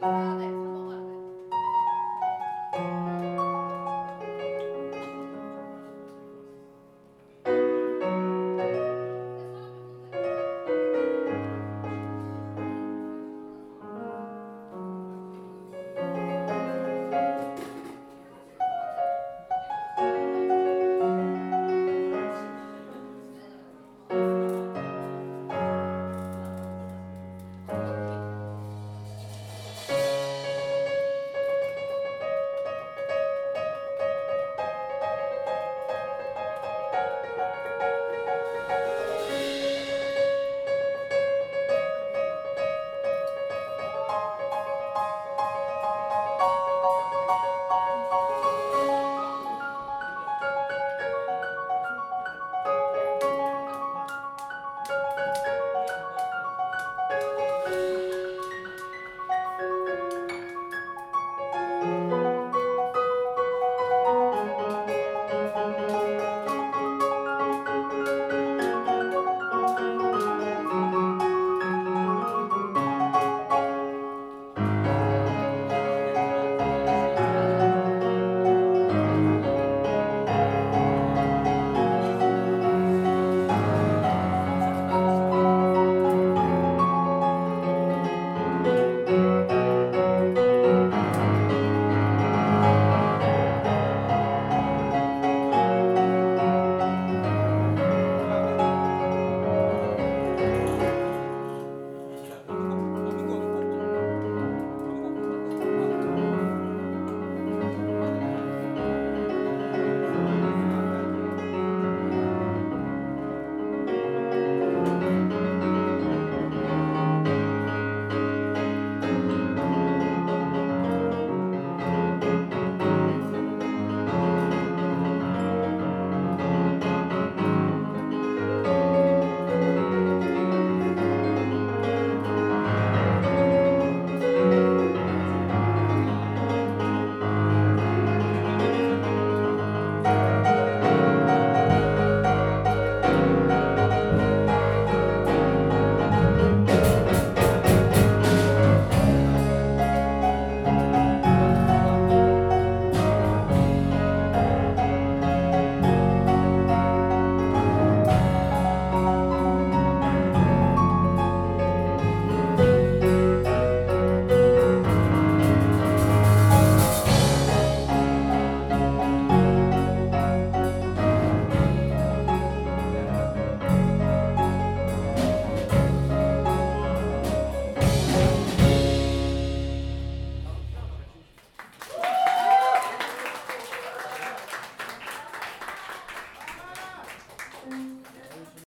Got it.